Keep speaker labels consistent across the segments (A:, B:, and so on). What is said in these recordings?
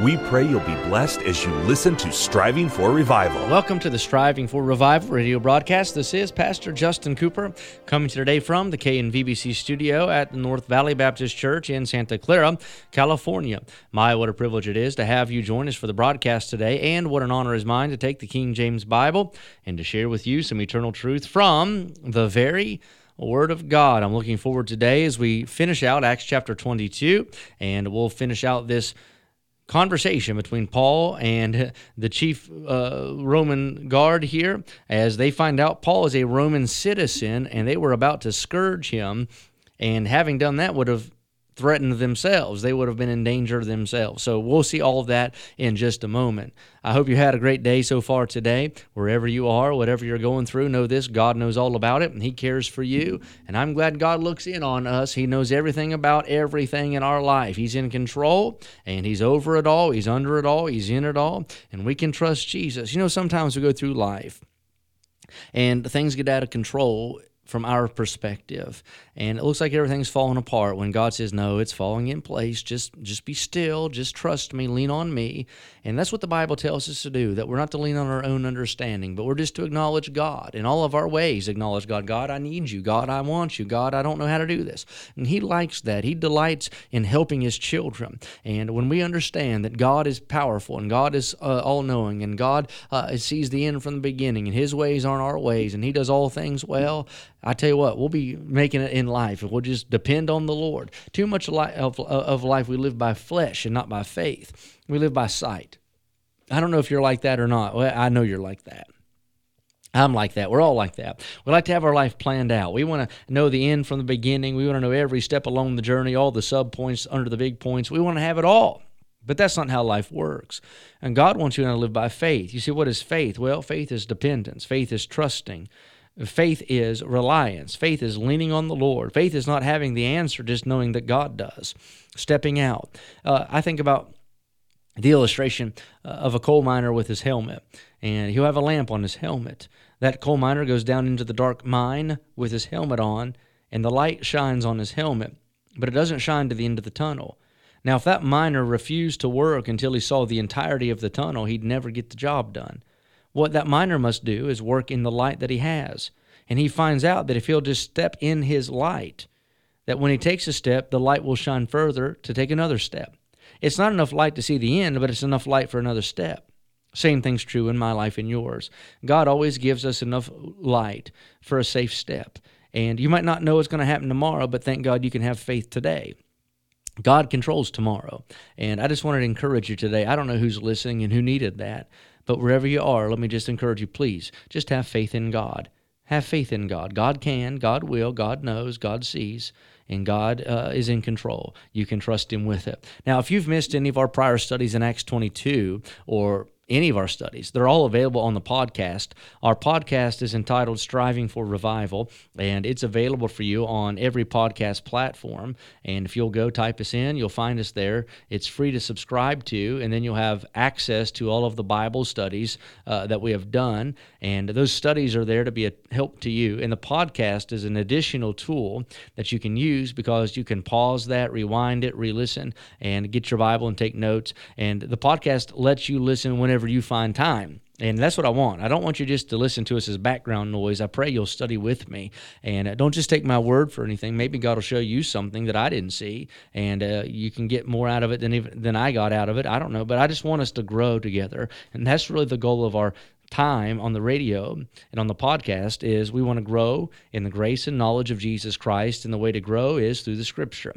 A: we pray you'll be blessed as you listen to Striving for Revival.
B: Welcome to the Striving for Revival radio broadcast. This is Pastor Justin Cooper coming to today from the KNVBC studio at the North Valley Baptist Church in Santa Clara, California. My, what a privilege it is to have you join us for the broadcast today, and what an honor is mine to take the King James Bible and to share with you some eternal truth from the very Word of God. I'm looking forward today as we finish out Acts chapter 22, and we'll finish out this conversation between Paul and the chief uh, Roman guard here as they find out Paul is a Roman citizen and they were about to scourge him. And having done that, would have threatened themselves. They would have been in danger themselves. So we'll see all of that in just a moment. I hope you had a great day so far today. Wherever you are, whatever you're going through, know this God knows all about it and He cares for you. And I'm glad God looks in on us. He knows everything about everything in our life. He's in control and He's over it all. He's under it all. He's in it all. And we can trust Jesus. You know, sometimes we go through life and things get out of control from our perspective. And it looks like everything's falling apart. When god says no it's falling in place just just be still just trust me lean on me. And that's what the bible tells us to do that we're not to lean on our own understanding but we're just to acknowledge god. In all of our ways acknowledge god. God i need you. God i want you. God i don't know how to do this. And he likes that. He delights in helping his children. And when we understand that god is powerful and god is uh, all-knowing and god uh, sees the end from the beginning and his ways aren't our ways and he does all things well I tell you what, we'll be making it in life if we'll just depend on the Lord. Too much of, of life we live by flesh and not by faith. We live by sight. I don't know if you're like that or not. Well, I know you're like that. I'm like that. We're all like that. We like to have our life planned out. We want to know the end from the beginning. We want to know every step along the journey, all the sub points under the big points. We want to have it all. But that's not how life works. And God wants you to live by faith. You see, what is faith? Well, faith is dependence, faith is trusting. Faith is reliance. Faith is leaning on the Lord. Faith is not having the answer, just knowing that God does. Stepping out. Uh, I think about the illustration uh, of a coal miner with his helmet, and he'll have a lamp on his helmet. That coal miner goes down into the dark mine with his helmet on, and the light shines on his helmet, but it doesn't shine to the end of the tunnel. Now, if that miner refused to work until he saw the entirety of the tunnel, he'd never get the job done. What that miner must do is work in the light that he has. And he finds out that if he'll just step in his light, that when he takes a step, the light will shine further to take another step. It's not enough light to see the end, but it's enough light for another step. Same thing's true in my life and yours. God always gives us enough light for a safe step. And you might not know what's going to happen tomorrow, but thank God you can have faith today. God controls tomorrow. And I just wanted to encourage you today. I don't know who's listening and who needed that, but wherever you are, let me just encourage you, please, just have faith in God. Have faith in God. God can, God will, God knows, God sees, and God uh, is in control. You can trust Him with it. Now, if you've missed any of our prior studies in Acts 22 or any of our studies. They're all available on the podcast. Our podcast is entitled Striving for Revival, and it's available for you on every podcast platform. And if you'll go type us in, you'll find us there. It's free to subscribe to, and then you'll have access to all of the Bible studies uh, that we have done. And those studies are there to be a help to you. And the podcast is an additional tool that you can use because you can pause that, rewind it, re listen, and get your Bible and take notes. And the podcast lets you listen whenever whenever you find time. And that's what I want. I don't want you just to listen to us as background noise. I pray you'll study with me. And uh, don't just take my word for anything. Maybe God will show you something that I didn't see, and uh, you can get more out of it than, even, than I got out of it. I don't know. But I just want us to grow together. And that's really the goal of our time on the radio and on the podcast is we want to grow in the grace and knowledge of Jesus Christ. And the way to grow is through the scripture.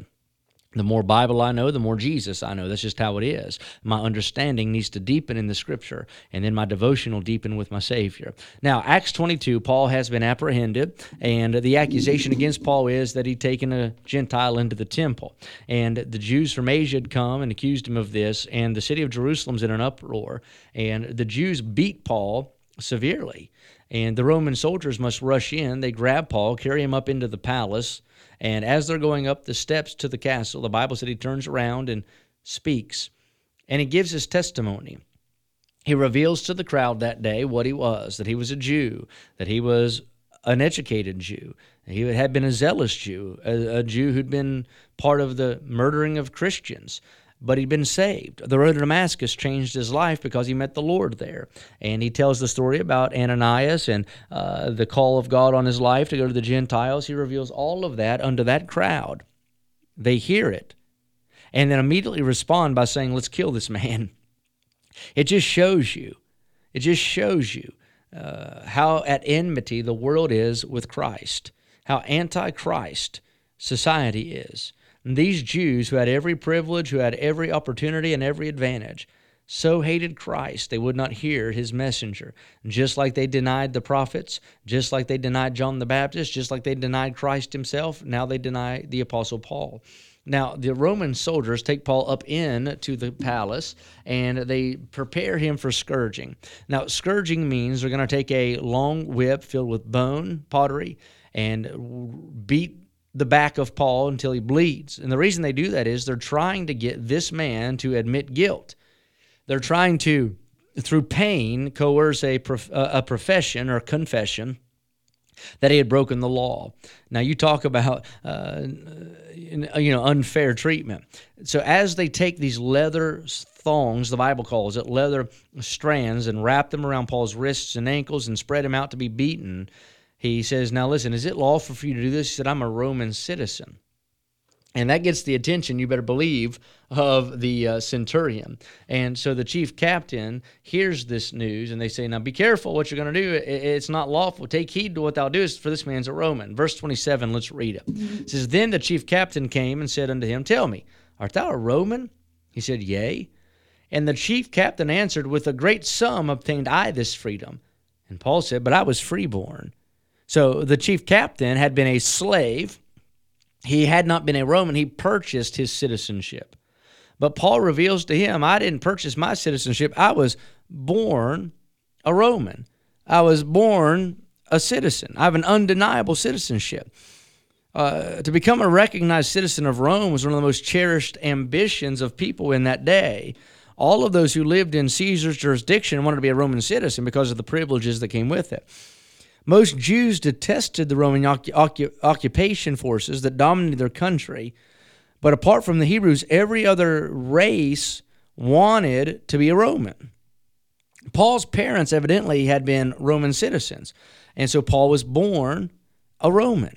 B: The more Bible I know, the more Jesus I know. That's just how it is. My understanding needs to deepen in the scripture, and then my devotion will deepen with my Savior. Now, Acts 22, Paul has been apprehended, and the accusation against Paul is that he'd taken a Gentile into the temple. And the Jews from Asia had come and accused him of this, and the city of Jerusalem's in an uproar. And the Jews beat Paul severely. And the Roman soldiers must rush in. They grab Paul, carry him up into the palace and as they're going up the steps to the castle, the Bible said he turns around and speaks. And he gives his testimony. he reveals to the crowd that day what he was that he was a Jew, that he was an educated Jew. He had been a zealous Jew, a, a Jew who'd been part of the murdering of Christians but he'd been saved. The road to Damascus changed his life because he met the Lord there. And he tells the story about Ananias and uh, the call of God on his life to go to the Gentiles. He reveals all of that unto that crowd. They hear it and then immediately respond by saying, Let's kill this man. It just shows you, it just shows you uh, how at enmity the world is with Christ, how anti Christ society is. And these Jews who had every privilege, who had every opportunity and every advantage, so hated Christ they would not hear his messenger. Just like they denied the prophets, just like they denied John the Baptist, just like they denied Christ himself, now they deny the Apostle Paul. Now, the Roman soldiers take Paul up in to the palace and they prepare him for scourging. Now, scourging means they're going to take a long whip filled with bone, pottery, and beat the back of Paul until he bleeds. And the reason they do that is they're trying to get this man to admit guilt. They're trying to, through pain, coerce a, prof- a profession or confession that he had broken the law. Now you talk about uh, you know unfair treatment. So as they take these leather thongs, the Bible calls it leather strands, and wrap them around Paul's wrists and ankles and spread him out to be beaten, he says, Now listen, is it lawful for you to do this? He said, I'm a Roman citizen. And that gets the attention, you better believe, of the uh, centurion. And so the chief captain hears this news and they say, Now be careful what you're going to do. It's not lawful. Take heed to what thou doest, for this man's a Roman. Verse 27, let's read it. It says, Then the chief captain came and said unto him, Tell me, art thou a Roman? He said, Yea. And the chief captain answered, With a great sum obtained I this freedom. And Paul said, But I was freeborn. So the chief captain had been a slave. He had not been a Roman. He purchased his citizenship. But Paul reveals to him, I didn't purchase my citizenship. I was born a Roman. I was born a citizen. I have an undeniable citizenship. Uh, to become a recognized citizen of Rome was one of the most cherished ambitions of people in that day. All of those who lived in Caesar's jurisdiction wanted to be a Roman citizen because of the privileges that came with it. Most Jews detested the Roman occupation forces that dominated their country. But apart from the Hebrews, every other race wanted to be a Roman. Paul's parents evidently had been Roman citizens. And so Paul was born a Roman.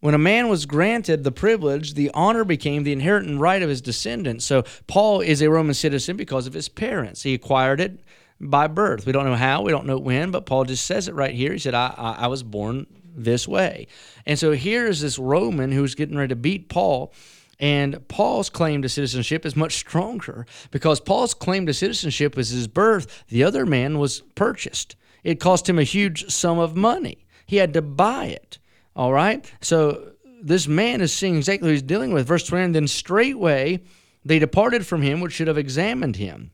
B: When a man was granted the privilege, the honor became the inherent right of his descendants. So Paul is a Roman citizen because of his parents. He acquired it by birth. We don't know how, we don't know when, but Paul just says it right here. He said, I, I, I was born this way. And so here's this Roman who's getting ready to beat Paul. And Paul's claim to citizenship is much stronger because Paul's claim to citizenship was his birth. The other man was purchased. It cost him a huge sum of money. He had to buy it. All right? So this man is seeing exactly what he's dealing with. Verse 20, and then straightway they departed from him, which should have examined him.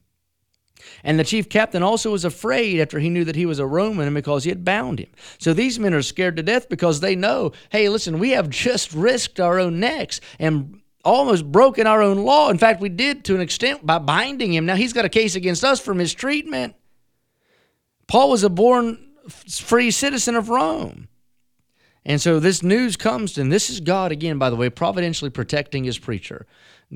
B: And the chief captain also was afraid after he knew that he was a Roman and because he had bound him. So these men are scared to death because they know, hey, listen, we have just risked our own necks and almost broken our own law. In fact, we did to an extent by binding him. Now he's got a case against us for mistreatment. Paul was a born free citizen of Rome. And so this news comes, and this is God again, by the way, providentially protecting his preacher.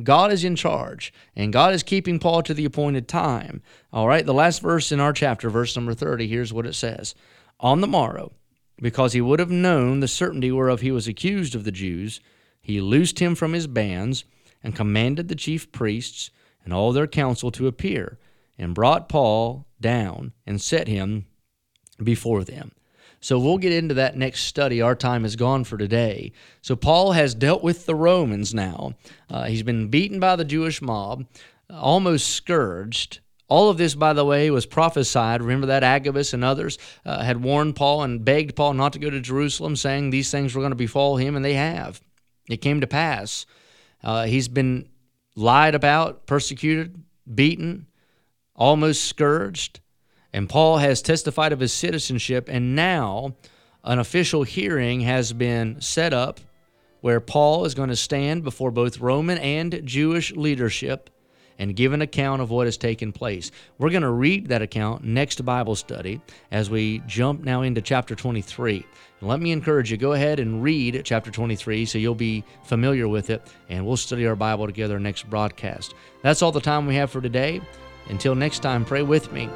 B: God is in charge, and God is keeping Paul to the appointed time. All right, the last verse in our chapter, verse number 30, here's what it says On the morrow, because he would have known the certainty whereof he was accused of the Jews, he loosed him from his bands and commanded the chief priests and all their council to appear, and brought Paul down and set him before them. So we'll get into that next study. Our time is gone for today. So Paul has dealt with the Romans now. Uh, he's been beaten by the Jewish mob, almost scourged. All of this, by the way, was prophesied. Remember that Agabus and others uh, had warned Paul and begged Paul not to go to Jerusalem, saying these things were going to befall him, and they have. It came to pass. Uh, he's been lied about, persecuted, beaten, almost scourged. And Paul has testified of his citizenship, and now an official hearing has been set up where Paul is going to stand before both Roman and Jewish leadership, and give an account of what has taken place. We're going to read that account next Bible study as we jump now into chapter 23. And let me encourage you, go ahead and read chapter 23 so you'll be familiar with it, and we'll study our Bible together next broadcast. That's all the time we have for today. Until next time, pray with me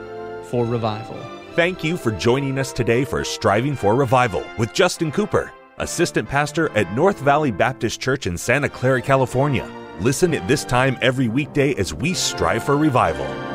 B: for revival.
A: Thank you for joining us today for Striving for Revival with Justin Cooper, Assistant Pastor at North Valley Baptist Church in Santa Clara, California. Listen at this time every weekday as we strive for revival.